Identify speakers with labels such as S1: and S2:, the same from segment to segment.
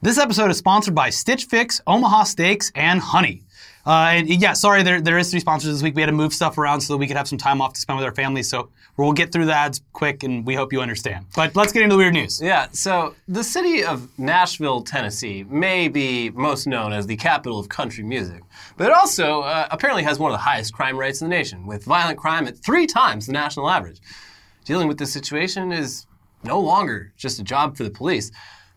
S1: This episode is sponsored by Stitch Fix, Omaha Steaks, and Honey. Uh, and yeah, sorry, there, there is three sponsors this week. We had to move stuff around so that we could have some time off to spend with our families. So we'll get through the ads quick, and we hope you understand. But let's get into the weird news.
S2: Yeah, so the city of Nashville, Tennessee may be most known as the capital of country music, but it also uh, apparently has one of the highest crime rates in the nation, with violent crime at three times the national average. Dealing with this situation is no longer just a job for the police.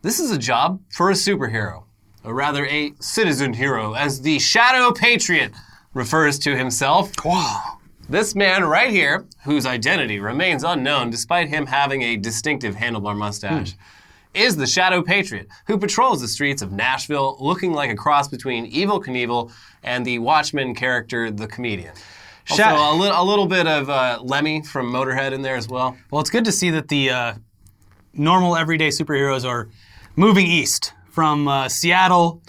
S2: This is a job for a superhero, or rather a citizen hero, as the Shadow Patriot refers to himself.
S1: Wow.
S2: This man right here, whose identity remains unknown despite him having a distinctive handlebar mustache, is the Shadow Patriot, who patrols the streets of Nashville looking like a cross between Evel Knievel and the Watchmen character, the comedian. Also, a, li- a little bit of uh, Lemmy from Motorhead in there as well.
S1: Well, it's good to see that the uh, normal everyday superheroes are moving east from uh, Seattle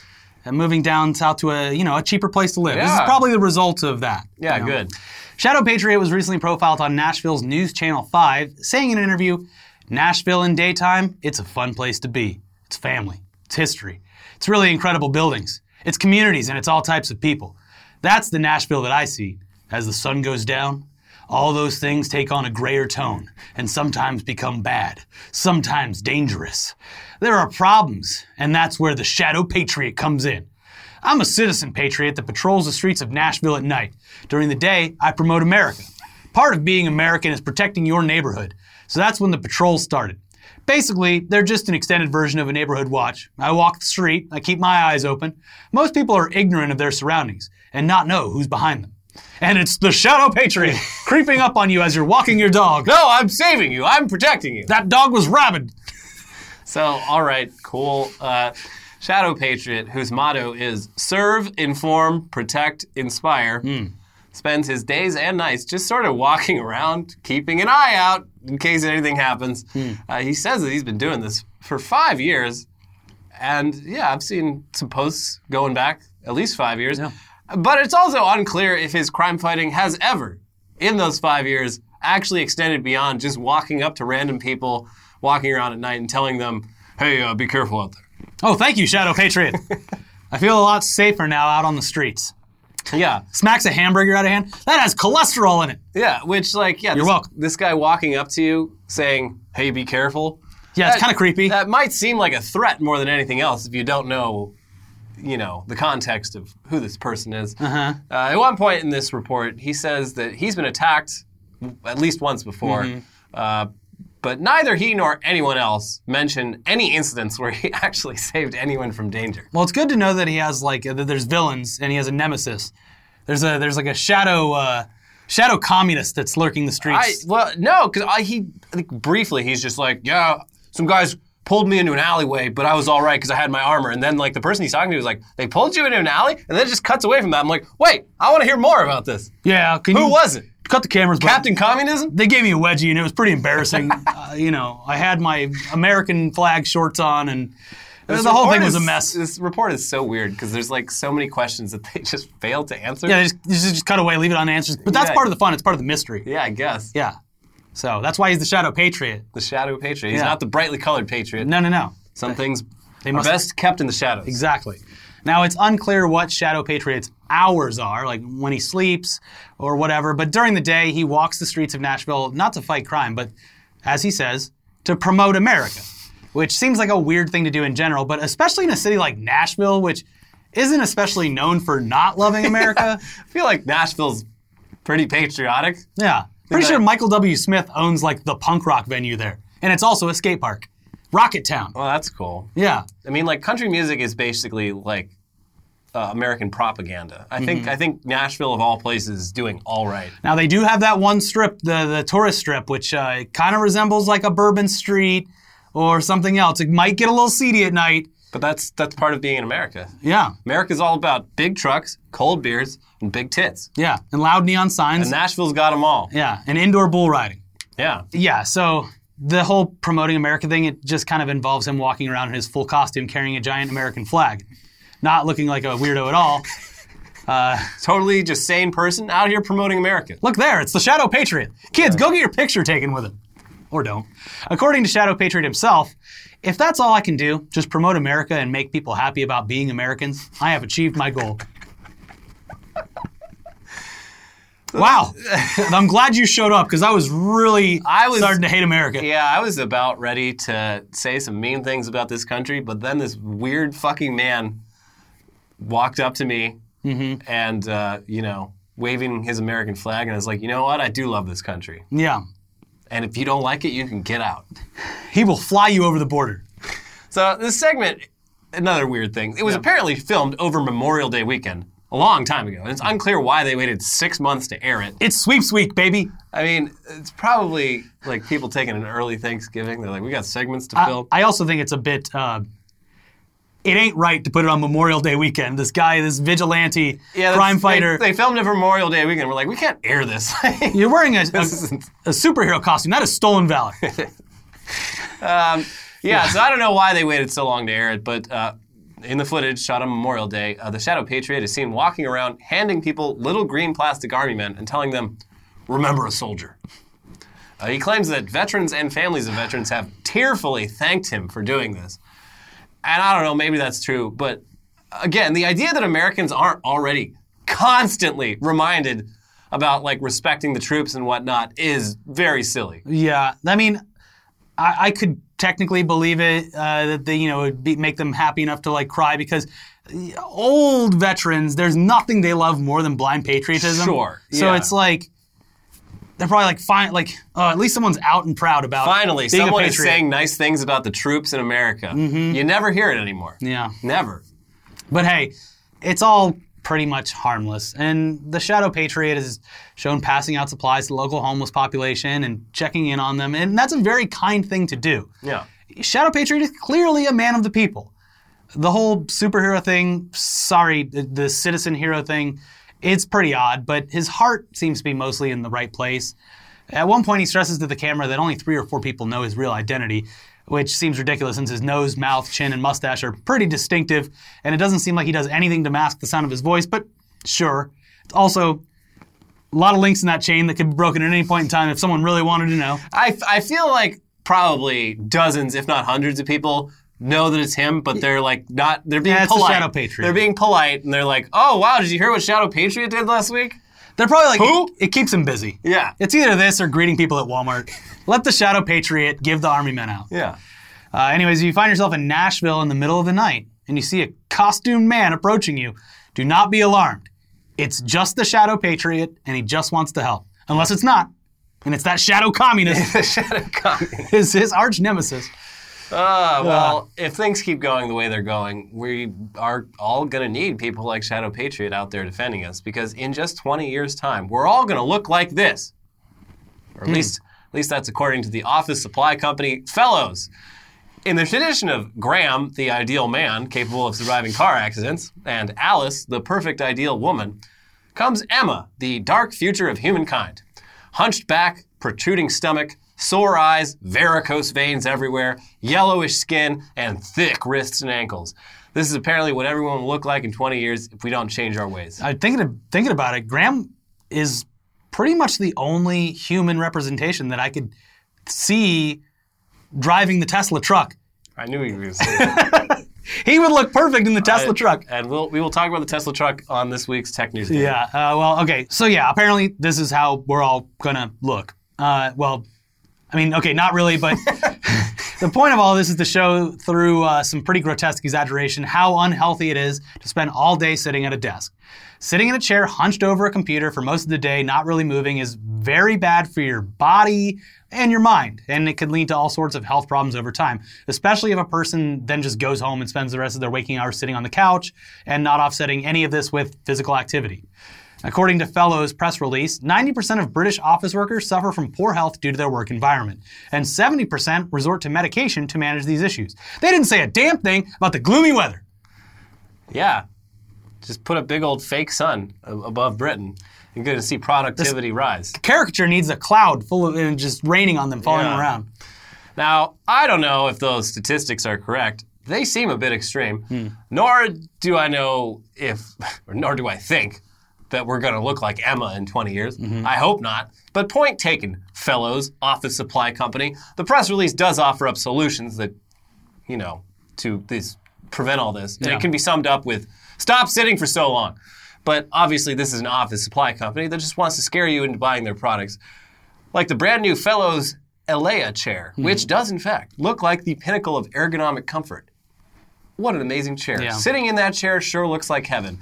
S1: and moving down south to a you know a cheaper place to live. This is probably the result of that.
S2: Yeah,
S1: you know.
S2: good.
S1: Shadow Patriot was recently profiled on Nashville's News Channel 5, saying in an interview, Nashville in daytime, it's a fun place to be. It's family, it's history, it's really incredible buildings, it's communities, and it's all types of people. That's the Nashville that I see. As the sun goes down, all those things take on a grayer tone and sometimes become bad, sometimes dangerous. There are problems, and that's where the Shadow Patriot comes in. I'm a citizen patriot that patrols the streets of Nashville at night. During the day, I promote America. Part of being American is protecting your neighborhood. So that's when the patrols started. Basically, they're just an extended version of a neighborhood watch. I walk the street, I keep my eyes open. Most people are ignorant of their surroundings and not know who's behind them. And it's the Shadow Patriot creeping up on you as you're walking your dog.
S2: No, I'm saving you. I'm protecting you.
S1: That dog was rabid.
S2: So, all right, cool. Uh, Shadow Patriot, whose motto is serve, inform, protect, inspire, spends his days and nights just sort of walking around, keeping an eye out in case anything happens. Uh, he says that he's been doing this for five years. And yeah, I've seen some posts going back at least five years. But it's also unclear if his crime fighting has ever, in those five years, actually extended beyond just walking up to random people walking around at night and telling them, hey, uh, be careful out there.
S1: Oh, thank you, Shadow Patriot. I feel a lot safer now out on the streets.
S2: Yeah.
S1: Smacks a hamburger out of hand. That has cholesterol in it.
S2: Yeah, which, like, yeah,
S1: You're
S2: this,
S1: welcome.
S2: this guy walking up to you saying, hey, be careful.
S1: Yeah, it's kind of creepy.
S2: That might seem like a threat more than anything else if you don't know, you know, the context of who this person is.
S1: Uh-huh.
S2: Uh, at one point in this report, he says that he's been attacked at least once before,
S1: Mm-hmm.
S2: uh, but neither he nor anyone else mentioned any incidents where he actually saved anyone from danger.
S1: Well, it's good to know that he has like that there's villains and he has a nemesis. There's a there's like a shadow uh, shadow communist that's lurking the
S2: I
S1: streets.
S2: well, no, because he I briefly he's just like, yeah, some guys pulled me into an alleyway, but I was all right because I had my armor. And then like the person he's talking to was like, they pulled you into an alley, and then it just cuts away from that. I'm like, wait, I want to hear more about this.
S1: yeah, can
S2: Who
S1: you
S2: was it?
S1: cut the cameras? but
S2: Captain Communism?
S1: They gave me a wedgie and it was pretty embarrassing. uh, you know, I had my American flag shorts on and
S2: This
S1: the whole thing was a mess.
S2: This report is so weird because there's like so many questions that they just failed to answer.
S1: Yeah, just, just just cut away, leave it unanswered. But that's
S2: Yeah.
S1: part of the fun. It's part of the mystery.
S2: Yeah, I guess.
S1: Yeah. So that's why he's the Shadow Patriot.
S2: The shadow patriot. He's
S1: Yeah.
S2: not the brightly colored patriot.
S1: No, no, no.
S2: Some things are
S1: must-
S2: best kept in the shadows.
S1: Exactly. Now it's unclear what Shadow Patriot's hours are, like when he sleeps or whatever. But during the day, he walks the streets of Nashville not to fight crime, but as he says, to promote America, which seems like a weird thing to do in general, but especially in a city like Nashville, which isn't especially known for not loving America.
S2: I feel like Nashville's pretty patriotic.
S1: yeah. Pretty sure Michael W. Smith owns like the punk rock venue there, and it's also a skate park, Rocketown.
S2: Well, that's cool.
S1: Yeah.
S2: I mean, like country music is basically like uh, American propaganda. I
S1: Mm-hmm.
S2: think I think Nashville of all places is doing all right.
S1: Now they do have that one strip, the the tourist strip, which uh, kind of resembles like a Bourbon Street or something else. It might get a little seedy at night.
S2: But that's that's part of being in America.
S1: Yeah,
S2: America's all about big trucks, cold beers, and big tits.
S1: yeah, and loud neon signs.
S2: And Nashville's got them all.
S1: yeah, and indoor bull riding.
S2: Yeah.
S1: Yeah, so the whole promoting America thing, it just kind of involves him walking around in his full costume carrying a giant American flag. Not looking like a weirdo at all.
S2: Uh, Totally just sane person out here promoting America.
S1: Look there, it's the Shadow Patriot. Kids, go get your picture taken with him. Or don't. According to Shadow Patriot himself, if that's all I can do, just promote America and make people happy about being Americans, I have achieved my goal. Wow. I'm glad you showed up because I was really
S2: I was-
S1: starting to hate America.
S2: Yeah, I was about ready to say some mean things about this country, but then this weird fucking man walked up to me and, uh, you know, waving his American flag, and I was like, you know what? I do love this country.
S1: Yeah.
S2: And if you don't like it, you can get out.
S1: He will fly you over the border.
S2: So this segment, another weird thing. It was
S1: Yeah.
S2: apparently filmed over Memorial Day weekend a long time ago, and it's unclear why they waited six months to air it.
S1: It's sweeps week, baby.
S2: I mean, it's probably like people taking an early Thanksgiving. They're like, we got segments to
S1: I,
S2: fill.
S1: I also think it's a bit. Uh, it ain't right to put it on Memorial Day weekend. This guy, this vigilante
S2: that's-
S1: crime fighter.
S2: They, filmed it for Memorial Day weekend. We're like, we can't air this.
S1: you're wearing a, a, a superhero costume, not a stolen valor.
S2: yeah, so I don't know why they waited so long to air it, but uh, in the footage shot on Memorial Day, uh, the Shadow Patriot is seen walking around handing people little green plastic army men and telling them, remember a soldier. Uh, he claims that veterans and families of veterans have tearfully thanked him for doing this. And I don't know, maybe that's true, but again, the idea that Americans aren't already constantly reminded about like respecting the troops and whatnot is very silly.
S1: Yeah, I mean, I, I could technically believe it uh, that they, you know, would be, make them happy enough to like cry because uh, old veterans, there's nothing they love more than blind patriotism.
S2: Sure,
S1: So
S2: yeah.
S1: it's like they're probably like fine, like oh, at least someone's out and proud about.
S2: Finally,
S1: being a
S2: someone is saying nice things about the troops in America. Mm-hmm. You never hear it anymore.
S1: Yeah.
S2: Never.
S1: But hey, it's all pretty much harmless. And the Shadow Patriot is shown passing out supplies to the local homeless population and checking in on them. And that's a very kind thing to do.
S2: Yeah.
S1: Shadow Patriot is clearly a man of the people. The whole superhero thing, sorry, the, the citizen hero thing, it's pretty odd, but his heart seems to be mostly in the right place. At one point, he stresses to the camera that only three or four people know his real identity, which seems ridiculous since his nose, mouth, chin, and mustache are pretty distinctive, and it doesn't seem like he does anything to mask the sound of his voice, but sure. It's also a lot of links in that chain that could be broken at any point in time if someone really wanted to know.
S2: I, I feel like probably dozens, if not hundreds of people know that it's him, but they're like not, they're being
S1: Yeah, it's the
S2: polite.
S1: Shadow Patriot.
S2: They're being polite and they're like, oh, wow, did you hear what Shadow Patriot did last week?
S1: They're probably like,
S2: Who?
S1: It, it keeps him busy.
S2: Yeah.
S1: It's either this or greeting people at Walmart. Let the Shadow Patriot give the army men out.
S2: Yeah.
S1: Uh, anyways, if you find yourself in Nashville in the middle of the night and you see a costumed man approaching you, do not be alarmed. It's just the Shadow Patriot, and he just wants to help. Unless it's not, and it's that Shadow Communist,
S2: The Shadow Communist.
S1: his, his arch nemesis.
S2: Uh, well, if things keep going the way they're going, we are all going to need people like Shadow Patriot out there defending us because in just 20 years' time, we're all going to look like this. Or at least, at least that's according to the office supply company Fellowes. In the tradition of Graham, the ideal man capable of surviving car accidents, and Alice, the perfect ideal woman, comes Emma, the dark future of humankind. Hunched back, protruding stomach, sore eyes, varicose veins everywhere, yellowish skin, and thick wrists and ankles. This is apparently what everyone will look like in 20 years if we don't change our ways.
S1: I thinking thinking about it. Graham is pretty much the only human representation that I could see driving the Tesla truck.
S2: I knew you were going to say that.
S1: He would look perfect in the Tesla truck.
S2: And we'll, we will talk about the Tesla truck on this week's Tech News. Daily.
S1: Yeah. Uh, well, okay. So yeah, apparently this is how we're all gonna look. Uh, well, I mean, okay, not really, but the point of all this is to show through uh, some pretty grotesque exaggeration how unhealthy it is to spend all day sitting at a desk. Sitting in a chair hunched over a computer for most of the day, not really moving, is very bad for your body and your mind. And it can lead to all sorts of health problems over time, especially if a person then just goes home and spends the rest of their waking hours sitting on the couch and not offsetting any of this with physical activity. According to Fellowes' press release, 90% of British office workers suffer from poor health due to their work environment, and 70% resort to medication to manage these issues. They didn't say a damn thing about the gloomy weather.
S2: Yeah. Just put a big old fake sun above Britain. And you're going to see productivity rise.
S1: Caricature needs a cloud full of and just raining on them, following
S2: Yeah.
S1: around.
S2: Now, I don't know if those statistics are correct. They seem a bit extreme. Hmm. Nor do I know if, or nor do I think that we're going to look like Emma in 20 years. I hope not. But point taken, Fellowes, Office Supply Company. The press release does offer up solutions that, you know, to this prevent all this. And
S1: Yeah.
S2: it can be summed up with stop sitting for so long. But obviously, this is an office supply company that just wants to scare you into buying their products. Like the brand new Fellowes Elea chair,
S1: Hmm.
S2: which does, in fact, look like the pinnacle of ergonomic comfort. What an amazing chair.
S1: Yeah.
S2: Sitting in that chair sure looks like heaven.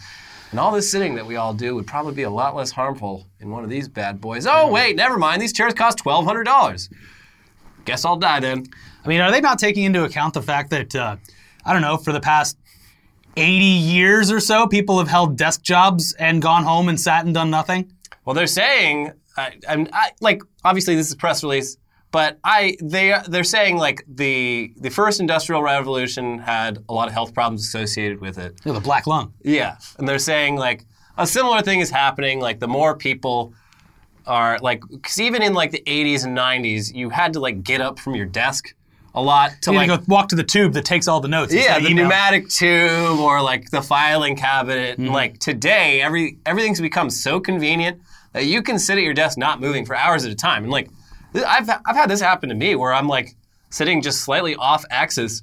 S2: And all this sitting that we all do would probably be a lot less harmful in one of these bad boys. Oh,
S1: Hmm.
S2: wait, never mind. These chairs cost $1,200. Guess I'll die then.
S1: I mean, are they not taking into account the fact that, uh, I don't know, for the past 80 years or so, people have held desk jobs and gone home and sat and done nothing?
S2: Well, they're saying, I, I'm, I, like, obviously this is a press release, but I, they, they're saying like the the first industrial revolution had a lot of health problems associated with it.
S1: Know, the black lung.
S2: Yeah, and they're saying like a similar thing is happening. Like the more people are like, because even in like the 80s and 90s, you had to like get up from your desk a lot to
S1: You
S2: like
S1: to go walk to the tube that takes all the notes.
S2: yeah, the
S1: email.
S2: pneumatic tube or like the filing cabinet.
S1: Mm-hmm.
S2: And like today, every everything's become so convenient that you can sit at your desk not moving for hours at a time. And like, I've I've had this happen to me where I'm like sitting just slightly off axis,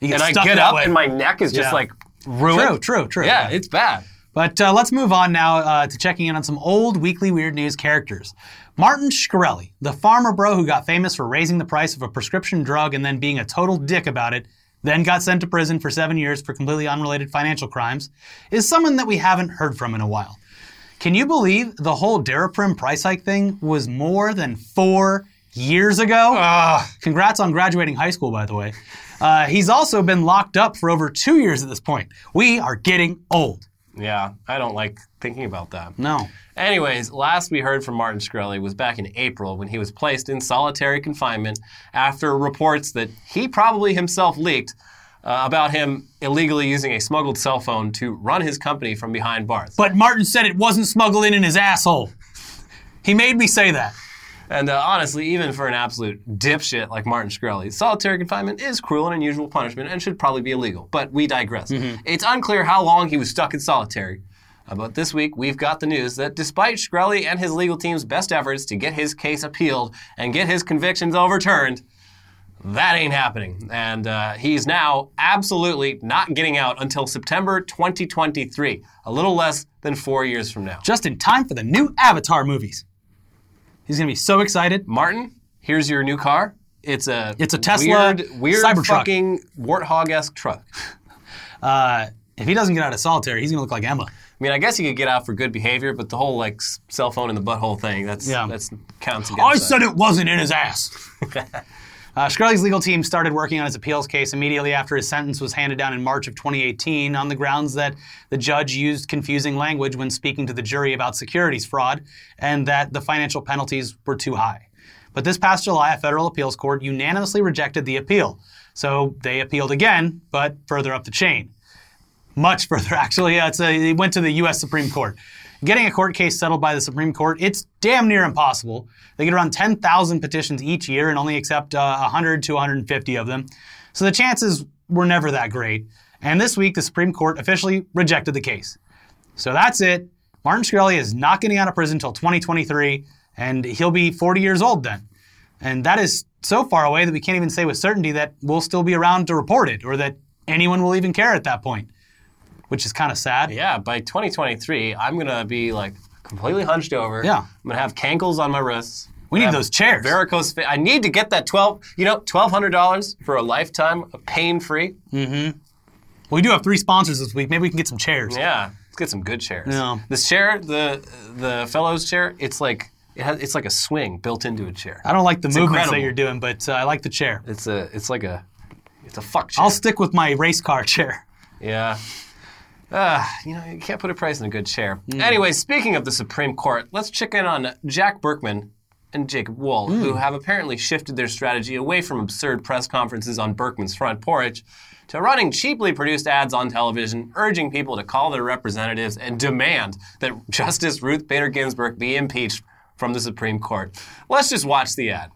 S2: and I get up
S1: way.
S2: and my neck is just
S1: Yeah.
S2: like ruined.
S1: True, true, true.
S2: Yeah, it's bad.
S1: But uh, let's move on now uh, to checking in on some old Weekly Weird News characters. Martin Shkreli, the pharma bro who got famous for raising the price of a prescription drug and then being a total dick about it, then got sent to prison for seven years for completely unrelated financial crimes, is someone that we haven't heard from in a while. Can you believe the whole Daraprim price hike thing was more than four years ago? Congrats on graduating high school, by the way. Uh, he's also been locked up for over two years at this point. We are getting old.
S2: Yeah, I don't like thinking about that.
S1: No.
S2: Anyways, last we heard from Martin Shkreli was back in April when he was placed in solitary confinement after reports that he probably himself leaked uh, about him illegally using a smuggled cell phone to run his company from behind bars.
S1: But Martin said it wasn't smuggled in in his asshole. He made me say that.
S2: And uh, honestly, even for an absolute dipshit like Martin Shkreli, solitary confinement is cruel and unusual punishment and should probably be illegal. But we digress. It's unclear how long he was stuck in solitary. Uh, but this week, we've got the news that despite Shkreli and his legal team's best efforts to get his case appealed and get his convictions overturned, that ain't happening. And uh, he's now absolutely not getting out until September 2023, a little less than four years from now.
S1: Just in time for the new Avatar movies. He's gonna be so excited.
S2: Martin, here's your new car. It's a
S1: It's a Tesla
S2: weird, weird
S1: Cybertruck.
S2: fucking warthog-esque truck.
S1: Uh, if he doesn't get out of solitary, he's gonna look like Emma.
S2: I mean, I guess he could get out for good behavior, but the whole like cell phone in the butthole thing—that's
S1: Yeah.
S2: that's counts against.
S1: I
S2: that.
S1: said it wasn't in his ass. Uh, Shkreli's legal team started working on his appeals case immediately after his sentence was handed down in March of 2018 on the grounds that the judge used confusing language when speaking to the jury about securities fraud and that the financial penalties were too high. But this past July, a federal appeals court unanimously rejected the appeal. So they appealed again, but further up the chain. Much further, actually. Uh, it's a, it went to the U.S. Supreme Court. Getting a court case settled by the Supreme Court, it's damn near impossible. They get around 10,000 petitions each year and only accept uh, 100 to 150 of them. So the chances were never that great. And this week, the Supreme Court officially rejected the case. So that's it. Martin Shkreli is not getting out of prison until 2023, and he'll be 40 years old then. And that is so far away that we can't even say with certainty that we'll still be around to report it or that anyone will even care at that point, which is kind of sad.
S2: Yeah, by 2023, I'm gonna be like completely hunched over.
S1: Yeah.
S2: I'm gonna have cankles on my wrists.
S1: We need those chairs.
S2: Varicose. I need to get that 12. You know, 1,200 dollars for a lifetime of pain-free. Mm-hmm.
S1: We do have three sponsors this week. Maybe we can get some chairs.
S2: Yeah, let's get some good chairs.
S1: Yeah.
S2: This chair, the the Fellowes chair, it's like it has, it's like a swing built into a chair.
S1: I don't like the movements
S2: incredible.
S1: that you're doing, but uh, I like the chair.
S2: It's a it's like a it's a fuck chair.
S1: I'll stick with my race car chair.
S2: Yeah. Uh, you know, you can't put a price on a good chair. Anyway, speaking of the Supreme Court, let's check in on Jack Burkman and Jacob Wohl, who have apparently shifted their strategy away from absurd press conferences on Burkman's front porch to running cheaply produced ads on television, urging people to call their representatives and demand that Justice Ruth Bader Ginsburg be impeached from the Supreme Court. Let's just watch the ad.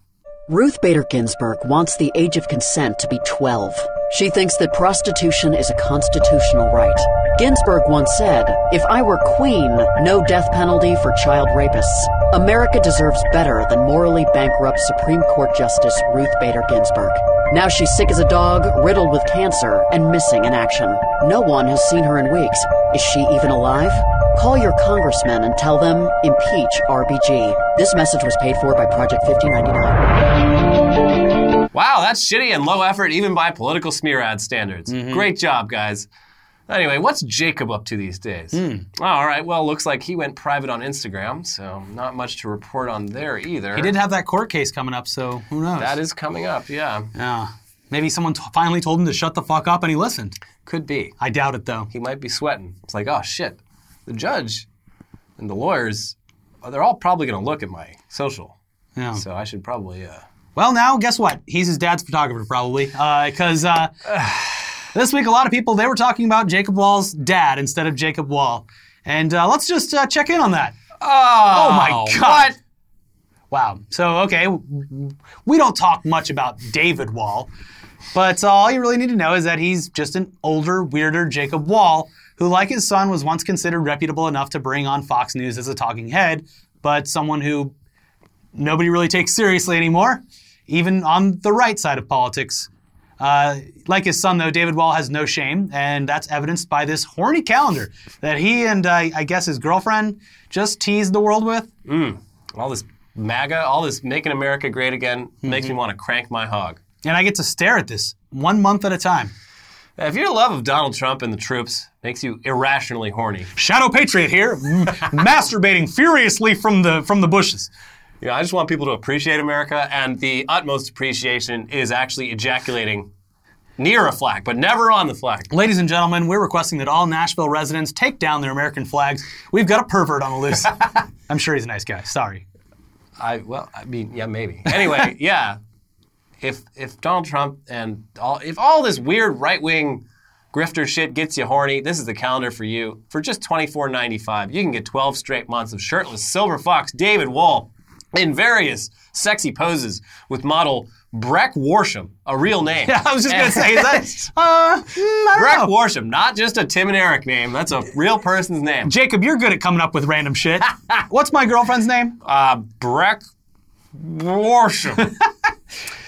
S3: Ruth Bader Ginsburg wants the age of consent to be 12. She thinks that prostitution is a constitutional right. Ginsburg once said, If I were queen, no death penalty for child rapists. America deserves better than morally bankrupt Supreme Court Justice Ruth Bader Ginsburg. Now she's sick as a dog, riddled with cancer, and missing in action. No one has seen her in weeks. Is she even alive? Call your congressman and tell them impeach RBG. This message was paid for by Project 1599.
S2: Wow, that's shitty and low effort even by political smear ad standards. Mm-hmm. Great job, guys. Anyway, what's Jacob up to these days? Hmm. Oh, all right, well, looks like he went private on Instagram, so not much to report on there either.
S1: He did have that court case coming up, so who knows?
S2: That is coming up, yeah.
S1: Yeah. Maybe someone t- finally told him to shut the fuck up and he listened.
S2: Could be.
S1: I doubt it though.
S2: He might be sweating. It's like, oh shit. The judge and the lawyers, oh, they're all probably going to look at my social.
S1: Yeah.
S2: So I should probably, uh,
S1: Well, now guess what? He's his dad's photographer, probably, because uh, this week a lot of people they were talking about Jacob Wohl's dad instead of Jacob Wohl, and uh, let's just uh, check in on that.
S2: Oh,
S1: my God.
S2: What?
S1: Wow. So okay, we don't talk much about David Wohl, but uh, all you really need to know is that he's just an older, weirder Jacob Wohl who, like his son, was once considered reputable enough to bring on Fox News as a talking head, but someone who nobody really takes seriously anymore, even on the right side of politics. Uh, like his son, though, David Wohl has no shame, and that's evidenced by this horny calendar that he and uh, I guess his girlfriend just teased the world with.
S2: All this MAGA, all this making America great again makes me want to crank my hog.
S1: And I get to stare at this one month at a time.
S2: If you're your love of Donald Trump and the troops makes you irrationally horny,
S1: Shadow Patriot here, m- masturbating furiously from the from the bushes.
S2: you know, I just want people to appreciate America, and the utmost appreciation is actually ejaculating near a flag, but never on the flag.
S1: Ladies and gentlemen, we're requesting that all Nashville residents take down their American flags. We've got a pervert on the loose. I'm sure he's a nice guy. Sorry.
S2: I well, I mean, yeah, maybe. Anyway, yeah. If if Donald Trump and all if all this weird right wing grifter shit gets you horny, this is the calendar for you. For just twenty four ninety five, you can get twelve straight months of shirtless silver fox David Wohl in various sexy poses with model Breck Warsham, a real name.
S1: Yeah, I was just gonna say is that. Uh,
S2: Breck
S1: know.
S2: Warsham, not just a Tim and Eric name. That's a real person's name.
S1: Jacob, you're good at coming up with random shit. What's my girlfriend's name?
S2: uh, Breck Warsham.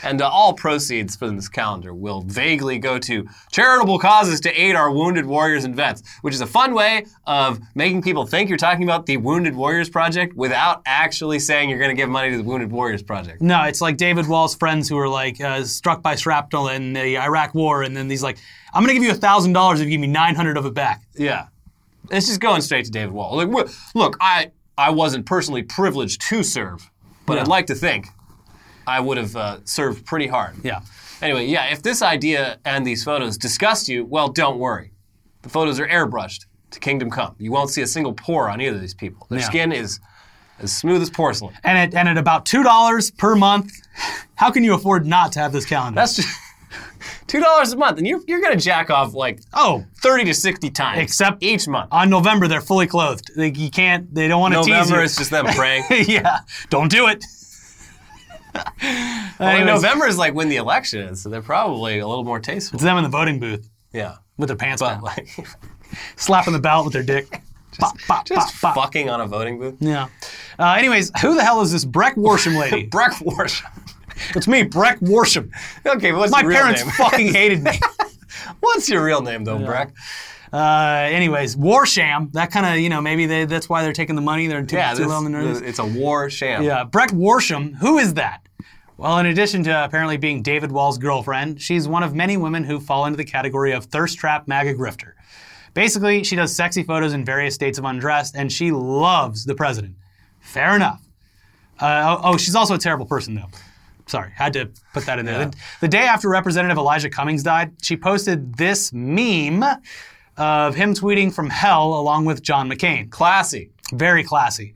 S2: And uh, all proceeds from this calendar will vaguely go to charitable causes to aid our wounded warriors and vets, which is a fun way of making people think you're talking about the Wounded Warriors Project without actually saying you're going to give money to the Wounded Warriors Project.
S1: No, it's like David Wohl's friends who were like uh, struck by shrapnel in the Iraq War, and then he's like, "I'm gonna give you a thousand dollars if you give me 900 of it back."
S2: Yeah. It's just going straight to David Wohl. Like, look, I, I wasn't personally privileged to serve, but I'd like to think I would have uh, served pretty hard.
S1: Yeah.
S2: Anyway, yeah, if this idea and these photos disgust you, well, don't worry. The photos are airbrushed to Kingdom Come. You won't see a single pore on either of these people. Their
S1: Yeah.
S2: skin is as smooth as porcelain.
S1: And at, and at about two dollars per month, how can you afford not to have this calendar?
S2: That's just two dollars a month, and you're you're gonna jack off like
S1: oh,
S2: thirty to sixty times,
S1: Except-
S2: each month.
S1: on November they're fully clothed. They, you can't. They don't want to tease
S2: November
S1: you.
S2: is just them praying.
S1: yeah, don't do it.
S2: Well,
S1: Anyways,
S2: November is like when the election is, so they're probably a little more tasteful.
S1: It's them in the voting booth
S2: Yeah,
S1: with their pants
S2: but
S1: down,
S2: like
S1: slapping the ballot with their dick. Pop, pop,
S2: just
S1: pop, pop.
S2: fucking on a voting booth.
S1: Yeah. Uh, anyways, who the hell is this Breck Warsham lady?
S2: Breck Warsham.
S1: it's me, Breck Warsham.
S2: Okay, but what's
S1: My
S2: your real
S1: parents
S2: name?
S1: fucking hated me.
S2: What's your real name though, Breck?
S1: Uh, anyways, Warsham. That kind of, you know, maybe they, that's why they're taking the money. They're too,
S2: Yeah,
S1: too low on the nerves.
S2: it's a war sham.
S1: Yeah, Breck Warsham. Who is that? Well, in addition to apparently being David Wohl's girlfriend, she's one of many women who fall into the category of thirst trap MAGA grifter. Basically, she does sexy photos in various states of undress, and she loves the president. Fair enough. Uh, oh, oh, she's also a terrible person, though. Sorry, had to put that in there.
S2: Yeah.
S1: The, the day after Representative Elijah Cummings died, she posted this meme of him tweeting from hell along with John McCain.
S2: Classy.
S1: Very classy.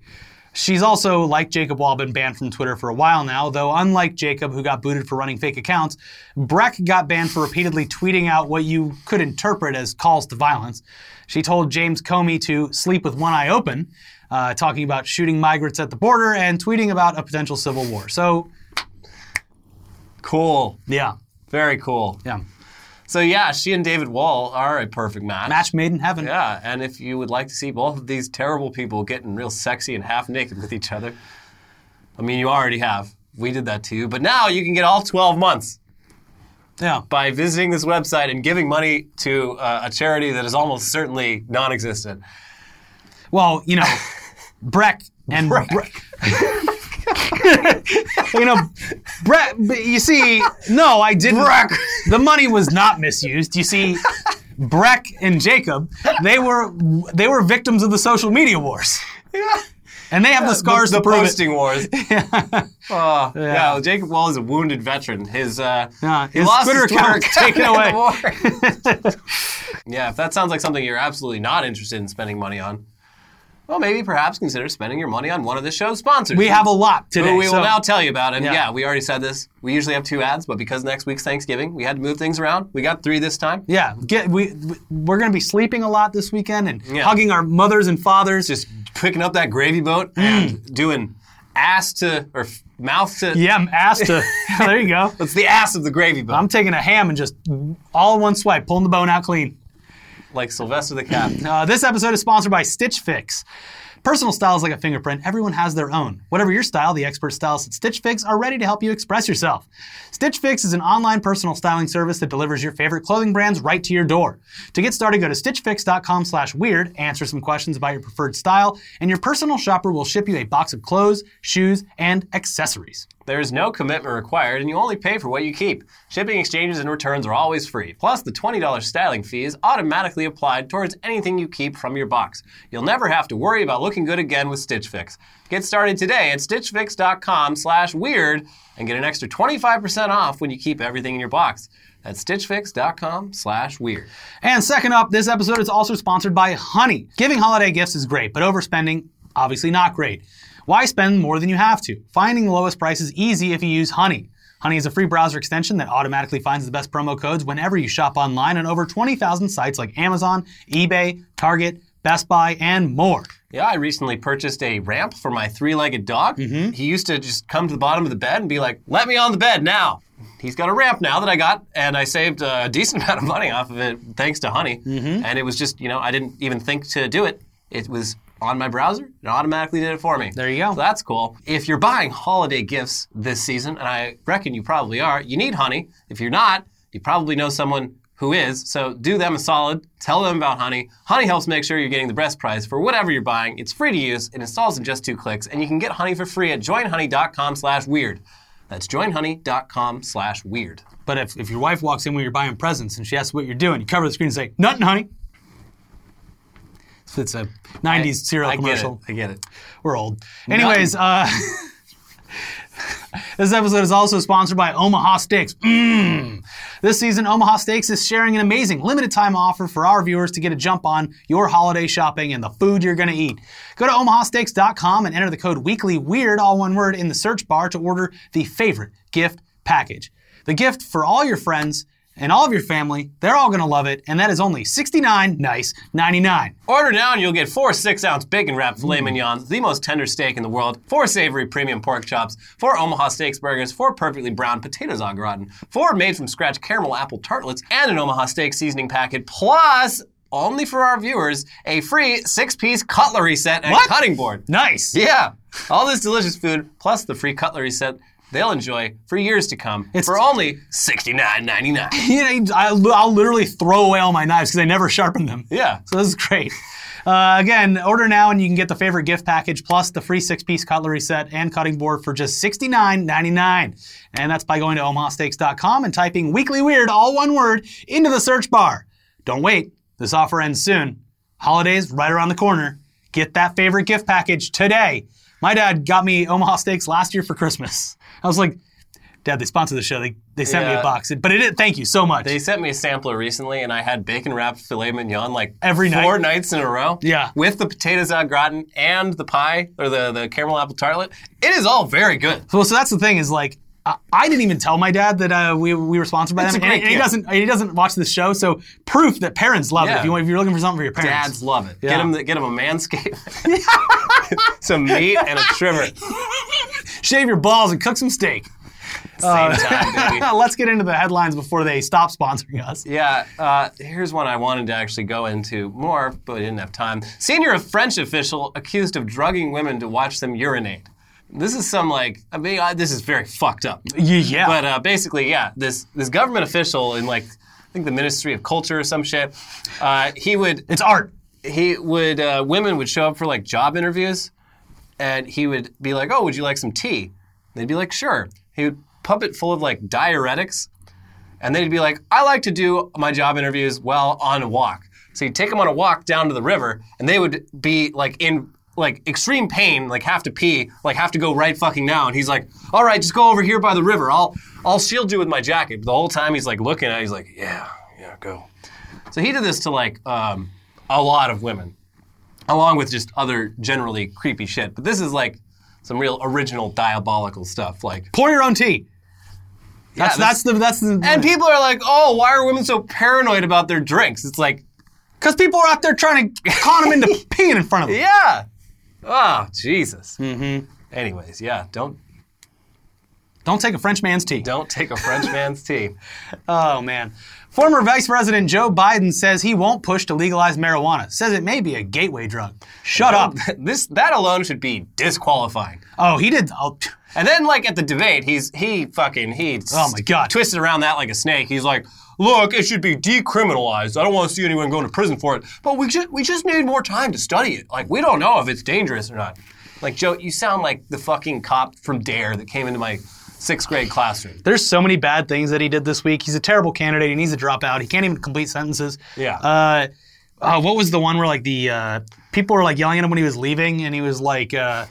S1: She's also, like Jacob Wohl, been banned from Twitter for a while now, though unlike Jacob, who got booted for running fake accounts, Breck got banned for repeatedly tweeting out what you could interpret as calls to violence. She told James Comey to sleep with one eye open, uh, talking about shooting migrants at the border and tweeting about a potential civil war. So,
S2: Cool.
S1: Yeah,
S2: Very cool.
S1: yeah.
S2: So yeah, she and David Wohl are a perfect match.
S1: Match made in heaven.
S2: Yeah, and if you would like to see both of these terrible people getting real sexy and half naked with each other, I mean, you already have. We did that to you, but now you can get all 12 months
S1: Yeah.
S2: by visiting this website and giving money to uh, a charity that is almost certainly non-existent.
S1: Well, you know, Breck and
S2: Breck.
S1: Breck. you know, Brett, You see, no, I didn't.
S2: Breck.
S1: The money was not misused. You see, Breck and Jacob, they were they were victims of the social media wars,
S2: Yeah.
S1: and they have the scars of
S2: the,
S1: to prove it.
S2: posting wars. Oh, yeah. well, Jacob Wohl is a wounded veteran. His uh,
S1: Yeah, his Twitter
S2: his
S1: account
S2: Twitter
S1: taken away.
S2: yeah, if that sounds like something you're absolutely not interested in spending money on, well, maybe perhaps consider spending your money on one of the show's sponsors.
S1: We have a lot today.
S2: who we will
S1: so-
S2: now tell you about. And
S1: Yeah.
S2: yeah. we already said this. We usually have two ads, but because next week's Thanksgiving, we had to move things around. We got three this time.
S1: Yeah, get, we we're gonna be sleeping a lot this weekend and
S2: Yeah.
S1: hugging our mothers and fathers.
S2: Just picking up that gravy boat mm. and doing ass to or mouth to.
S1: yeah, I'm to. there you go.
S2: It's the ass of the gravy boat,
S1: I'm taking a ham and just all in one swipe, pulling the bone out clean.
S2: Like Sylvester the Cat.
S1: Uh, this episode is sponsored by Stitch Fix. Personal style is like a fingerprint. Everyone has their own. Whatever your style, the expert stylists at Stitch Fix are ready to help you express yourself. Stitch Fix is an online personal styling service that delivers your favorite clothing brands right to your door. To get started, go to stitchfix.com slash weird, answer some questions about your preferred style, and your personal shopper will ship you a box of clothes, shoes, and accessories.
S2: There is no commitment required, and you only pay for what you keep. Shipping, exchanges, and returns are always free. Plus, the $20 styling fee is automatically applied towards anything you keep from your box. You'll never have to worry about looking good again with Stitch Fix. Get started today at stitchfix.com/weird and get an extra 25% off when you keep everything in your box. That's stitchfix.com slash weird.
S1: And second up, this episode is also sponsored by Honey. Giving holiday gifts is great, but overspending, obviously not great. Why spend more than you have to? Finding the lowest price is easy if you use Honey. Honey is a free browser extension that automatically finds the best promo codes whenever you shop online on over 20,000 sites like Amazon, eBay, Target, Best Buy, and more.
S2: Yeah, I recently purchased a ramp for my three legged dog. Mm-hmm. He used to just come to the bottom of the bed and be like, let me on the bed now. He's got a ramp now that I got, and I saved a decent amount of money off of it thanks to Honey. Mm-hmm. And it was just, you know, I didn't even think to do it. It was on my browser, it automatically did it for me.
S1: There you go.
S2: So that's cool. If you're buying holiday gifts this season, and I reckon you probably are, you need Honey. If you're not, you probably know someone who is. So do them a solid. Tell them about Honey. Honey helps make sure you're getting the best price for whatever you're buying. It's free to use. It installs in just two clicks, and you can get Honey for free at joinhoney.com/weird. That's joinhoney.com/weird.
S1: But if, if your wife walks in when you're buying presents and she asks what you're doing, you cover the screen and say, Nothing, honey. It's a 90s cereal
S2: I get it.
S1: commercial.
S2: I get it.
S1: We're old. Anyways, uh, this episode is also sponsored by Omaha Steaks. Mmm. This season, Omaha Steaks is sharing an amazing limited time offer for our viewers to get a jump on your holiday shopping and the food you're going to eat. Go to omahasteaks.com and enter the code WEEKLYWEIRD, all one word, in the search bar to order the favorite gift package. The gift for all your friends and all of your family. They're all going to love it, and that is only 69 nice 99.
S2: Order now and you'll get four six ounce bacon wrapped mm. filet mignons, the most tender steak in the world, four savory premium pork chops, four Omaha Steaks burgers, four perfectly browned potatoes au gratin, four made from scratch caramel apple tartlets, and an Omaha Steak seasoning packet, plus, only for our viewers, a free six piece cutlery set and
S1: What?
S2: cutting board.
S1: Nice.
S2: Yeah, all this delicious food, plus the free cutlery set. They'll enjoy for years to come
S1: It's-
S2: for only $69.99.
S1: You know, I'll, I'll literally throw away all my knives because I never sharpen them.
S2: Yeah.
S1: So this is great. Uh, again, order now and you can get the favorite gift package plus the free six-piece cutlery set and cutting board for just $69.99. And that's by going to omahasteaks.com and typing weekly weird, all one word, into the search bar. Don't wait. This offer ends soon. Holidays right around the corner. Get that favorite gift package today. My dad got me Omaha Steaks last year for Christmas. I was like, Dad, they sponsored the show. They, they sent me a box. But it, thank you so much.
S2: They sent me a sampler recently, and I had bacon wrapped filet mignon like
S1: Every night?
S2: four nights in a row.
S1: Yeah.
S2: with the potatoes au gratin and the pie or the the caramel apple tartlet. It is all very good.
S1: Well, so that's the thing is like I, I didn't even tell my dad that uh, we, we were sponsored by
S2: It's
S1: them,
S2: a
S1: and,
S2: great
S1: and he
S2: gift.
S1: doesn't he doesn't watch this show. So proof that parents love it.
S2: Yeah.
S1: If you want, if you're looking for something for your parents,
S2: Dads love it.
S1: Yeah.
S2: Get them get them a manscape, some meat and a trimmer.
S1: shave your balls and cook some steak.
S2: Same time.
S1: Let's get into the headlines before they stop sponsoring us.
S2: Yeah, uh, here's one I wanted to actually go into more, but we didn't have time. Senior French official accused of drugging women to watch them urinate. This is some like, I mean, uh, this is very fucked up.
S1: Yeah.
S2: But uh, basically, yeah, this this government official in like, I think the Ministry of Culture or some shit, uh, he would
S1: it's art.
S2: he would uh, women would show up for like job interviews, and he would be like, "Oh, would you like some tea?" They'd be like, "Sure." He would pump it full of like diuretics, and they'd be like, "I like to do my job interviews while on a walk." So he'd take them on a walk down to the river, and they would be like in like extreme pain, like have to pee, like have to go right fucking now. And he's like, "All right, just go over here by the river. I'll I'll shield you with my jacket." But the whole time he's like looking at, it, he's like, "Yeah, yeah, go." So he did this to like um, a lot of women, along with just other generally creepy shit. But this is like some real original diabolical stuff. Like,
S1: Pour your own tea. That's
S2: Yeah,
S1: that's the that's the
S2: and people are like, "Oh, why are women so paranoid about their drinks?" It's like,
S1: because people are out there trying to con them into peeing in front of them.
S2: yeah, oh Jesus. Mm-hmm. Anyways, yeah, don't
S1: Don't take a French man's tea.
S2: don't take a French man's tea.
S1: Oh man. Former Vice President Joe Biden says he won't push to legalize marijuana. Says it may be a gateway drug. Shut up.
S2: this that alone should be disqualifying.
S1: Oh, he did. Oh,
S2: And then, like at the debate, he's he fucking he.
S1: Oh, my God.
S2: Twisted around that like a snake. He's like, "Look, it should be decriminalized. I don't want to see anyone going to prison for it. But we just we just need more time to study it. Like we don't know if it's dangerous or not." Like Joe, you sound like the fucking cop from Dare that came into my sixth grade classroom.
S1: There's so many bad things that he did this week. He's a terrible candidate. He needs to drop out. He can't even complete sentences.
S2: Yeah.
S1: Uh, uh, what was the one where like the uh, people were like yelling at him when he was leaving, and he was like, uh,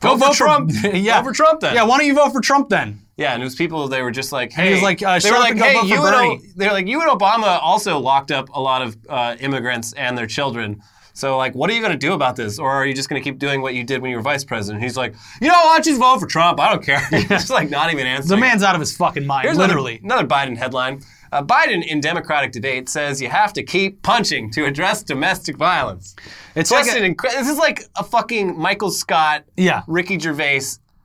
S2: Go for Trump.
S1: yeah,
S2: Vote for Trump then.
S1: Yeah, why don't you vote for Trump then?
S2: Yeah, and it was people. They were just like,
S1: he
S2: "Hey,"
S1: was like, uh,
S2: they were like, "Hey, you and O-" they're like, you and Obama also locked up a lot of uh, immigrants and their children. So like, what are you going to do about this, or are you just going to keep doing what you did when you were vice president? He's like, you know, don't just vote for Trump? I don't care. He's just like not even answering.
S1: The man's out of his fucking mind,
S2: Here's
S1: literally.
S2: another, another Biden headline. Uh, Biden in Democratic debate says you have to keep punching to address domestic violence.
S1: It's
S2: Just
S1: like a-
S2: an incre- this is like a fucking Michael Scott,
S1: Yeah.
S2: Ricky Gervais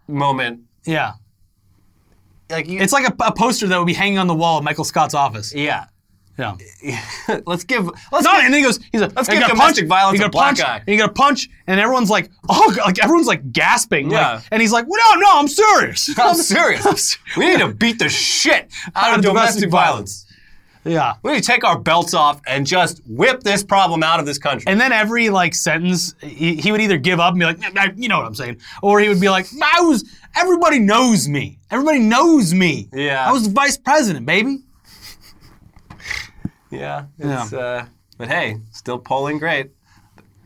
S2: moment.
S1: yeah.
S2: Like you,
S1: It's like a, a poster that would be hanging on the wall of Michael Scott's office.
S2: yeah.
S1: Yeah.
S2: let's give let's
S1: No,
S2: give,
S1: and then he goes, he's like,
S2: Let's give domestic
S1: punch,
S2: violence
S1: you
S2: a
S1: gotta
S2: black
S1: punch,
S2: eye."
S1: and you got a punch, and everyone's like, oh, like everyone's like gasping, like-
S2: Yeah.
S1: and he's like, well, no, no, I'm serious.
S2: I'm serious. we need to beat the shit out, of
S1: of
S2: domestic,
S1: domestic
S2: violence.
S1: yeah.
S2: We need to take our belts off and just whip this problem out of this country.
S1: And then every like sentence, he, he would either give up and be like, you know what I'm saying, or he would be like, I was. Everybody knows me. Everybody knows me.
S2: Yeah.
S1: I was the vice president, baby.
S2: Yeah, it's, Uh, but hey, still polling great.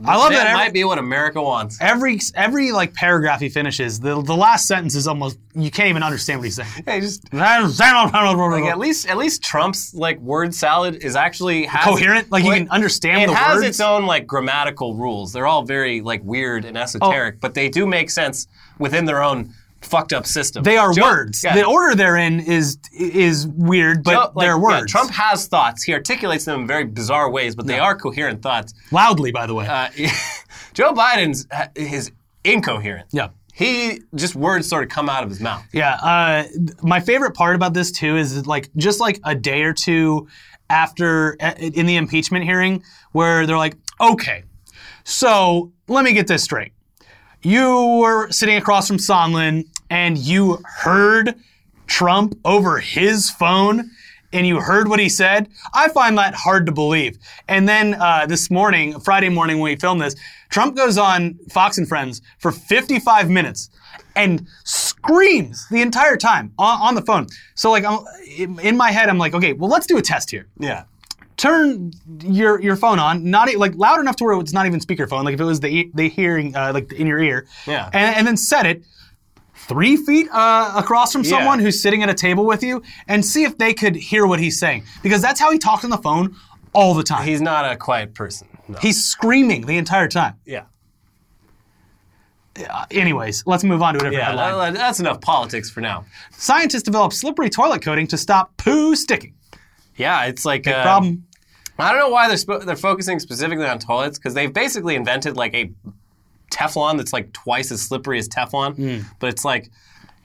S1: I love that.
S2: that
S1: Every,
S2: might be what America wants.
S1: every every like paragraph he finishes, the the last sentence is almost you can't even understand what he's saying.
S2: Hey, just
S1: like
S2: at least at least Trump's like word salad is actually has,
S1: Coherent? Like, you can understand the word.
S2: it
S1: the
S2: has
S1: words?
S2: its own like grammatical rules. They're all very like weird and esoteric, but they do make sense within their own fucked up system.
S1: They are
S2: Joe-
S1: words.
S2: yeah.
S1: The order they're in is is weird, but
S2: Joe- like,
S1: they're
S2: yeah,
S1: words.
S2: Trump has thoughts. He articulates them in very bizarre ways, but they are coherent thoughts.
S1: loudly, by the way.
S2: Uh, Joe Biden's is incoherent.
S1: yeah.
S2: He just words sort of come out of his mouth.
S1: Yeah. Uh, my favorite part about this too is like just like a day or two after uh, in the impeachment hearing where they're like, okay, so let me get this straight. You were sitting across from Sondland and you heard Trump over his phone and you heard what he said. I find that hard to believe. And then uh, this morning, Friday morning when we filmed this, Trump goes on Fox and Friends for 55 minutes and screams the entire time on, on the phone. So like I'm, in in my head, I'm like, okay, well let's do a test here
S2: Yeah.
S1: Turn your your phone on, not e- like loud enough to where it's not even speakerphone, like if it was the the hearing uh, like in your ear,
S2: Yeah.
S1: and, and then set it three feet uh, across from someone
S2: Yeah.
S1: who's sitting at a table with you, and see if they could hear what he's saying, because that's how he talks on the phone all the time.
S2: He's not a quiet person. No.
S1: he's screaming the entire time.
S2: yeah.
S1: Uh, anyways, let's move on to a different
S2: Yeah,
S1: headline.
S2: that- that's enough politics for now.
S1: Scientists develop slippery toilet coating to stop poo sticking.
S2: Yeah, it's like
S1: Problem.
S2: I don't know why they're spo- they're focusing specifically on toilets because they've basically invented like a Teflon that's like twice as slippery as Teflon.
S1: Hmm.
S2: But it's like,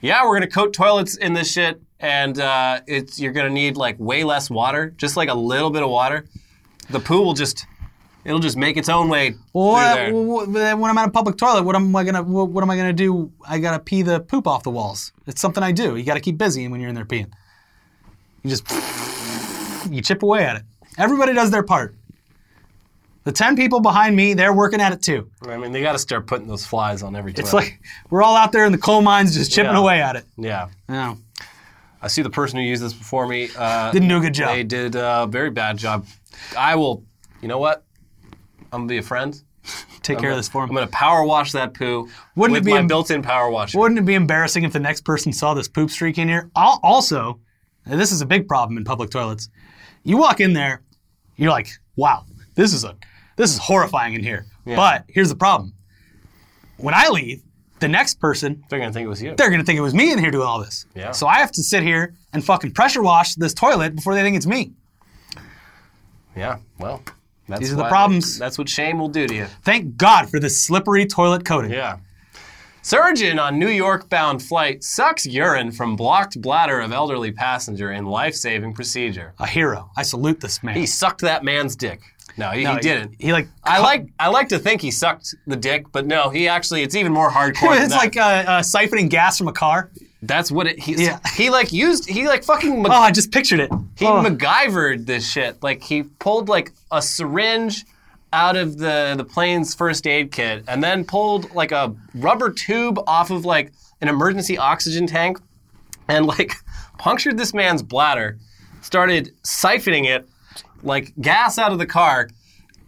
S2: yeah, we're gonna coat toilets in this shit, and uh, it's you're gonna need like way less water, just like a little bit of water. The poo will just it'll just make its own way
S1: Well,
S2: there.
S1: what- what- when I'm at a public toilet, what am I gonna what, what am I gonna do? I gotta pee the poop off the walls. It's something I do. You gotta keep busy when you're in there peeing. You just you chip away at it. Everybody does their part. The ten people behind me, they're working at it too.
S2: I mean, they got to start putting those flies on every toilet.
S1: It's like we're all out there in the coal mines just chipping
S2: Yeah.
S1: away at it.
S2: yeah.
S1: Yeah.
S2: I see the person who used this before me. Uh,
S1: Didn't do a good job.
S2: They did a very bad job. I will. You know what? I'm gonna be a friend.
S1: Take care of this for me.
S2: I'm gonna power wash that poo
S1: Wouldn't it
S2: with
S1: be
S2: my
S1: em-
S2: built-in power washer.
S1: Wouldn't it be embarrassing if the next person saw this poop streak in here? I'll also, this is a big problem in public toilets. You walk in there, you're like, wow, this is a this is horrifying in here. But here's the problem. When I leave, the next person,
S2: They're gonna think it was you.
S1: they're gonna think it was me in here doing all this.
S2: Yeah.
S1: So I have to sit here and fucking pressure wash this toilet before they think it's me.
S2: Yeah. Well, that's
S1: These are the problems.
S2: That's what shame will do to you.
S1: Thank God for this slippery toilet coating.
S2: Yeah. Surgeon on New York bound flight sucks urine from blocked bladder of elderly passenger in life saving procedure.
S1: A hero. I salute this man.
S2: He sucked that man's dick. No, he,
S1: No,
S2: he didn't.
S1: He, like
S2: I like I like to think he sucked the dick, but no, he actually it's even more hardcore.
S1: it's like uh, uh, siphoning gas from a car.
S2: that's what it. He,
S1: Yeah.
S2: he like used he like fucking Mac-
S1: Oh, I just pictured it.
S2: he
S1: Oh.
S2: MacGyvered this shit. Like he pulled like a syringe out of the the plane's first aid kit, and then pulled like a rubber tube off of like an emergency oxygen tank, and like punctured this man's bladder, started siphoning it like gas out of the car.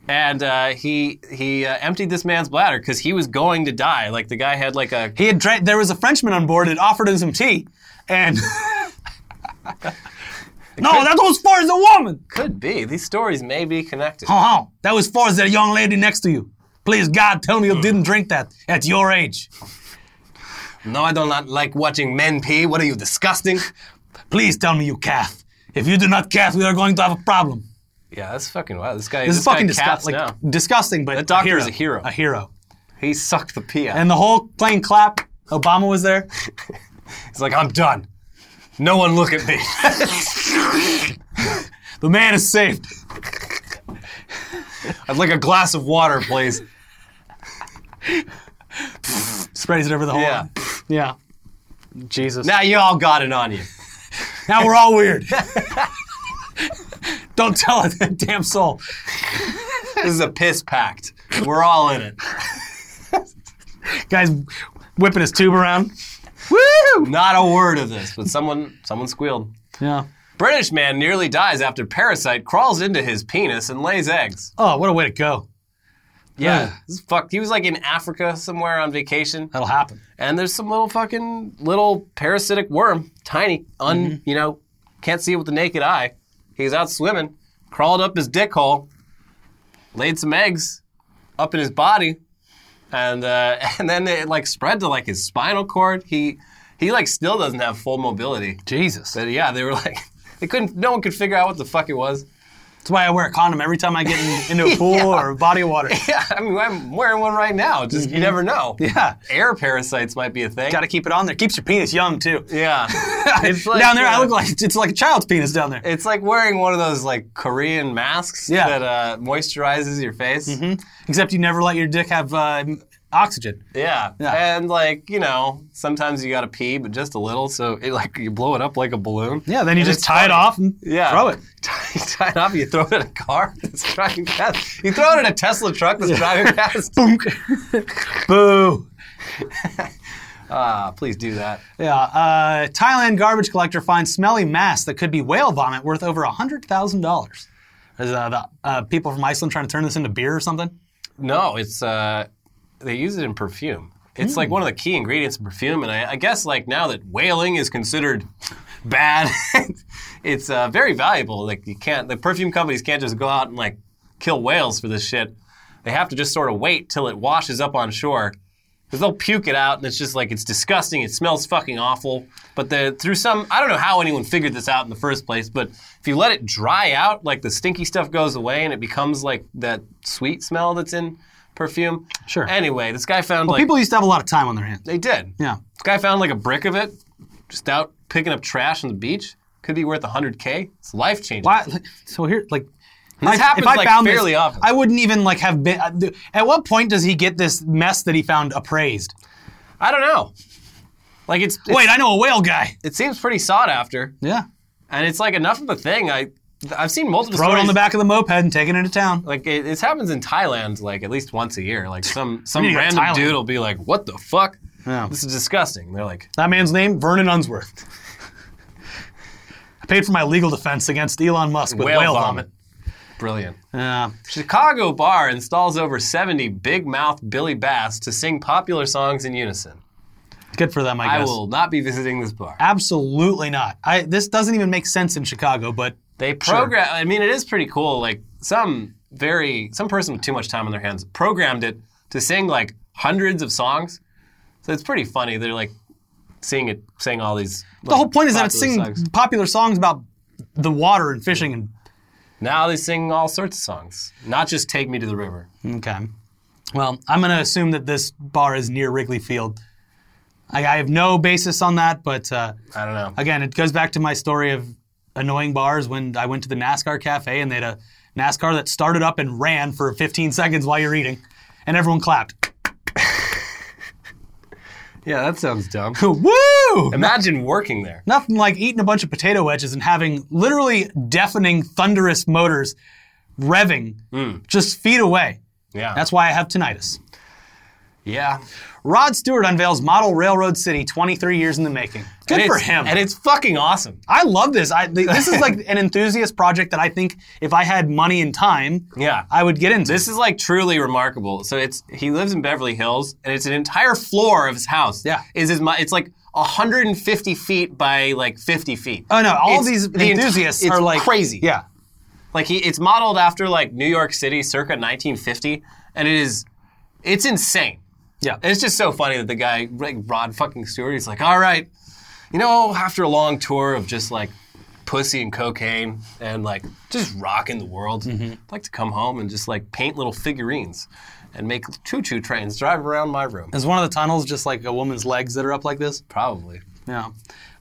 S2: And uh, he he uh, emptied this man's bladder because he was going to die. Like the guy had like a
S1: He had drank. There was a Frenchman on board that offered him some tea, and no, that was for the woman.
S2: could be these stories may be connected.
S1: Oh, oh, that was for the young lady next to you. Please, God, tell me you hmm. didn't drink that at your age.
S2: No, I do not like watching men pee. What are you disgusting?
S1: Please tell me you calf. If you do not calf, we are going to have a problem.
S2: Yeah, that's fucking wild. This guy,
S1: This,
S2: this,
S1: is fucking disgusting. Like, disgusting, but
S2: That doctor
S1: a hero.
S2: is a hero.
S1: A hero.
S2: He sucked the pee out.
S1: And the whole plane clap. Obama was there.
S2: He's like, I'm done. No one look at me.
S1: The man is saved.
S2: I'd like a glass of water, please.
S1: Sprays it over the whole.
S2: Yeah.
S1: Yeah. Jesus.
S2: Now you all got it on you.
S1: Now we're all weird. Don't tell a damn soul.
S2: This is a piss pact. We're all in it.
S1: Guy's whipping his tube around. Woo!
S2: Not a word of this, but someone someone squealed.
S1: Yeah.
S2: British man nearly dies after parasite crawls into his penis and lays eggs.
S1: Oh, what a way to go.
S2: Yeah, this is fucked. He was like in Africa somewhere on vacation,
S1: That'll happen.
S2: and there's some little fucking little parasitic worm, tiny, un, mm-hmm. you know, can't see it with the naked eye. He was out swimming, crawled up his dick hole, laid some eggs up in his body, and uh, and then it like spread to like his spinal cord. He he like still doesn't have full mobility.
S1: Jesus.
S2: But yeah, they were like they couldn't. No one could figure out what the fuck it was.
S1: That's why I wear a condom every time I get in, into a pool
S2: Yeah.
S1: or a body of water.
S2: Yeah, I mean I'm wearing one right now. Just you never know.
S1: Yeah.
S2: Air parasites might be a thing.
S1: Got to keep it on there. Keeps your penis young too.
S2: Yeah. It's like,
S1: down there, I
S2: uh,
S1: look like it's like a child's penis down there.
S2: It's like wearing one of those like Korean masks
S1: Yeah.
S2: that uh, moisturizes your face.
S1: Except you never let your dick have uh, oxygen.
S2: Yeah.
S1: Yeah.
S2: And like, you know, sometimes you gotta pee, but just a little, so it like you blow it up like a balloon.
S1: Yeah, then you just tie it off and
S2: Yeah.
S1: throw it.
S2: you tie it off, you throw it in a car that's driving past. You throw it in a Tesla truck that's driving past.
S1: Boonk. Boo.
S2: Ah, please do that.
S1: Yeah. Uh, Thailand garbage collector finds smelly mass that could be whale vomit worth over hundred thousand dollars. Is uh, the uh, people from Iceland trying to turn this into beer or something?
S2: No, it's uh, they use it in perfume. It's like one of the key ingredients in perfume, and I, I guess like now that whaling is considered bad, it's uh, very valuable. Like you can't, the perfume companies can't just go out and like kill whales for this shit. They have to just sort of wait till it washes up on shore. Because they'll puke it out, and it's just like it's disgusting. It smells fucking awful. But the, through some, I don't know how anyone figured this out in the first place. But if you let it dry out, like the stinky stuff goes away, and it becomes like that sweet smell that's in perfume.
S1: Sure.
S2: Anyway, this guy found like
S1: People used to have a lot of time on their hands.
S2: they did.
S1: Yeah.
S2: This guy found like a brick of it, just out picking up trash on the beach could be worth 100k. It's life changing.
S1: Why? So here, like,
S2: This
S1: if
S2: happens,
S1: if I
S2: like,
S1: found
S2: fairly
S1: this,
S2: often.
S1: I wouldn't even like have been. uh, At what point does he get this mess that he found appraised?
S2: I don't know. Like it's, it's
S1: Wait, I know a whale guy.
S2: it seems pretty sought after,
S1: Yeah,
S2: and it's like enough of a thing. I I've seen multiple
S1: throw it on the back of the moped and take it into town.
S2: Like it, it happens in Thailand, like at least once a year. Like some some
S1: need to go to
S2: random
S1: Thailand.
S2: dude will be like, "What the fuck?
S1: Yeah.
S2: This is disgusting." They're like,
S1: That man's name, Vernon Unsworth. I paid for my legal defense against Elon Musk with
S2: "Whale, vomit." Brilliant.
S1: Yeah.
S2: Chicago bar installs over 70 big mouth Billy Bass to sing popular songs in unison.
S1: good for them, I guess.
S2: I
S1: guess.
S2: will not be visiting this bar.
S1: Absolutely not. I, this doesn't even make sense in Chicago, but
S2: They program. I mean, it is pretty cool. Like some very some person with too much time on their hands programmed it to sing like hundreds of songs. So it's pretty funny. They're like singing it, saying all these.
S1: the whole point is that it's singing
S2: songs.
S1: popular songs about the water and fishing and
S2: Now they sing all sorts of songs, not just "Take Me to the River."
S1: Okay. Well, I'm going to assume that this bar is near Wrigley Field. I, I have no basis on that, but uh,
S2: I don't know.
S1: again, it goes back to my story of annoying bars when I went to the NASCAR cafe and they had a NASCAR that started up and ran for 15 seconds while you're eating, and everyone clapped.
S2: Yeah, that sounds dumb.
S1: Woo!
S2: Imagine working there.
S1: Nothing like eating a bunch of potato wedges and having literally deafening, thunderous motors revving hmm. just feet away.
S2: Yeah.
S1: That's why I have tinnitus.
S2: yeah.
S1: Rod Stewart unveils Model Railroad City 23 years in the making. Good
S2: And
S1: for him.
S2: And it's fucking awesome.
S1: I love this. I, this is like an enthusiast project that I think if I had money and time,
S2: Yeah.
S1: I would get into.
S2: This is like truly remarkable. So it's he lives in Beverly Hills, and it's an entire floor of his house.
S1: Yeah.
S2: is his it's like 150 feet by like 50 feet.
S1: oh no, all these
S2: the
S1: enthusiasts
S2: it's
S1: are like
S2: crazy.
S1: Yeah.
S2: Like he, it's modeled after like New York City, circa 1950, and it is, it's insane.
S1: Yeah.
S2: It's just so funny that the guy, like Rod fucking Stewart, he's like, all right, you know, after a long tour of just like pussy and cocaine and like just rocking the world,
S1: Mm-hmm.
S2: I'd like to come home and just like paint little figurines and make choo-choo trains drive around my room.
S1: Is one of the tunnels just like a woman's legs that are up like this?
S2: Probably.
S1: Yeah.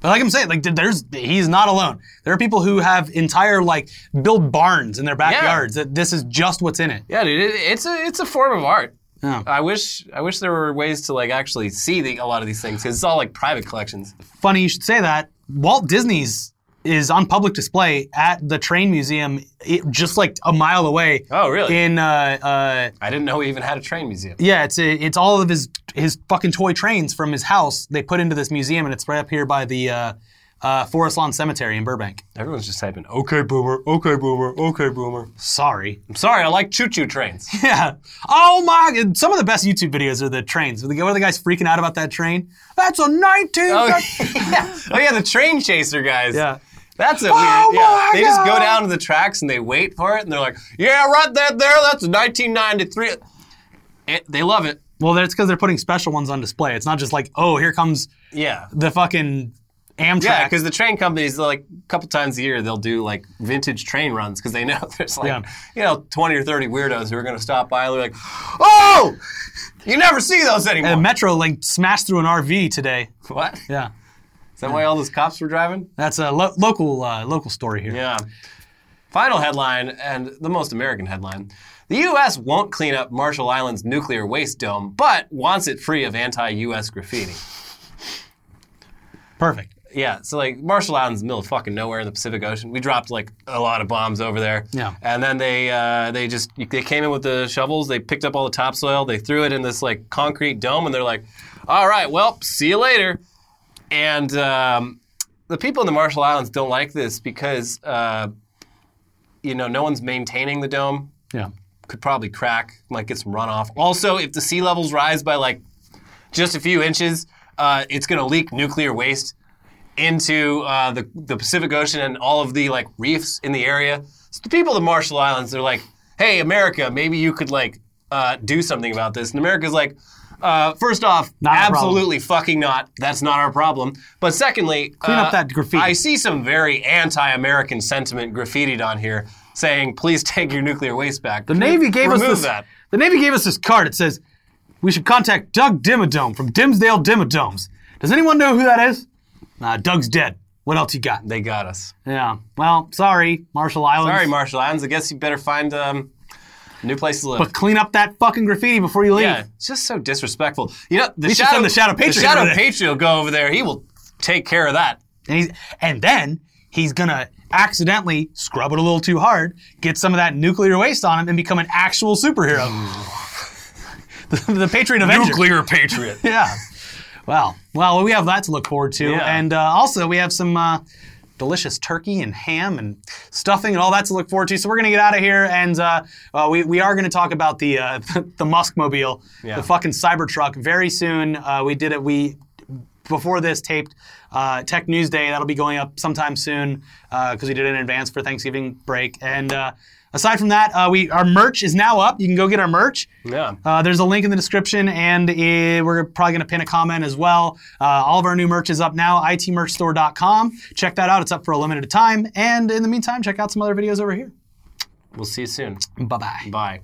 S1: But like I'm saying, like there's he's not alone. There are people who have entire like build barns in their backyards that this is just what's in it.
S2: Yeah, dude, it, it's a it's a form of art.
S1: Yeah.
S2: I wish I wish there were ways to like actually see the, a lot of these things because it's all like private collections.
S1: Funny you should say that. Walt Disney's is on public display at the train museum, it, just like a mile away.
S2: Oh, really?
S1: In uh, uh,
S2: I didn't know we even had a train museum.
S1: Yeah, it's it's all of his his fucking toy trains from his house. They put into this museum, and it's right up here by the uh, uh, Forest Lawn Cemetery in Burbank.
S2: Everyone's just typing, okay, boomer, okay, boomer, okay, boomer.
S1: Sorry.
S2: I'm sorry, I like choo choo trains.
S1: Yeah. Oh my! God. Some of the best YouTube videos are the trains. Where the, guy's freaking out about that train. That's a 19.
S2: oh, yeah. oh, yeah, the train chaser guys.
S1: Yeah.
S2: That's a
S1: Oh,
S2: weird. Yeah. They just go down to the tracks and they wait for it and they're like, yeah, right there, there, that's a 1993. It, they love it.
S1: Well, that's because they're putting special ones on display. It's not just like, oh, here comes
S2: Yeah.
S1: the fucking Amtrak.
S2: Yeah, because the train companies, like a couple times a year, they'll do like vintage train runs because they know there's like,
S1: Yeah.
S2: you know, 20 or 30 weirdos who are going to stop by and they're like, oh, you never see those anymore.
S1: and Metro smashed through an RV today.
S2: what?
S1: Yeah.
S2: Is that why all those cops were driving?
S1: That's a lo- local uh, local story here.
S2: Yeah. Final headline, and the most American headline. The U.S. won't clean up Marshall Island's nuclear waste dome, but wants it free of anti U.S. graffiti.
S1: Perfect.
S2: Yeah, so like Marshall Island's in the middle of fucking nowhere in the Pacific Ocean. We dropped like a lot of bombs over there.
S1: Yeah.
S2: And then they uh, they just they came in with the shovels. They picked up all the topsoil. They threw it in this like concrete dome, and they're like, "All right, well, see you later." And um, the people in the Marshall Islands don't like this because uh, you know no one's maintaining the dome.
S1: Yeah.
S2: Could probably crack. Might get some runoff. Also, if the sea levels rise by like just a few inches, uh, it's going to leak nuclear waste into uh, the, the Pacific Ocean and all of the like reefs in the area. So the people of the Marshall Islands, they're like, "Hey, America, maybe you could like uh, do something about this." And America's like, uh, first off,
S1: Not
S2: absolutely fucking not. That's not our problem. But secondly,
S1: Clean
S2: uh,
S1: up that graffiti.
S2: I see some very anti-American sentiment graffitied on here, saying, "Please take your nuclear waste back."
S1: The Navy gave us
S2: Remove
S1: this.
S2: that.
S1: The Navy gave us this card. It says we should contact Doug Dimmadome from Dimmsdale Dimmadomes. Does anyone know who that is? Uh, Doug's dead. What else you got?
S2: They got us.
S1: Yeah. Well, sorry, Marshall Islands.
S2: Sorry, Marshall Islands. I guess you better find um, a new place to live.
S1: But clean up that fucking graffiti before you leave.
S2: yeah, it's just so disrespectful. You know, the
S1: We
S2: shadow,
S1: the Shadow Patriot
S2: The Shadow. Patriot will go over there. He will take care of that.
S1: And, he's, and then he's gonna accidentally scrub it a little too hard, get some of that nuclear waste on him, and become an actual superhero. the, the Patriot Avenger.
S2: Nuclear Patriot.
S1: Yeah. Well, well, we have that to look forward to,
S2: Yeah.
S1: and uh, also we have some uh, delicious turkey and ham and stuffing and all that to look forward to. So we're gonna get out of here, and uh, uh, we we are gonna talk about the uh, the Muskmobile,
S2: Yeah.
S1: the fucking Cybertruck, very soon. Uh, we did it. We before this taped uh, Tech News Day. That'll be going up sometime soon because we did it in advance for Thanksgiving break. And uh, aside from that, uh, we our merch is now up. You can go get our merch.
S2: Yeah.
S1: Uh, there's a link in the description, and eh, we're probably going to pin a comment as well. Uh, all of our new merch is up now, itmerchstore.com. Check that out. It's up for a limited time. And in the meantime, check out some other videos over here.
S2: We'll see you soon.
S1: Bye bye.
S2: Bye.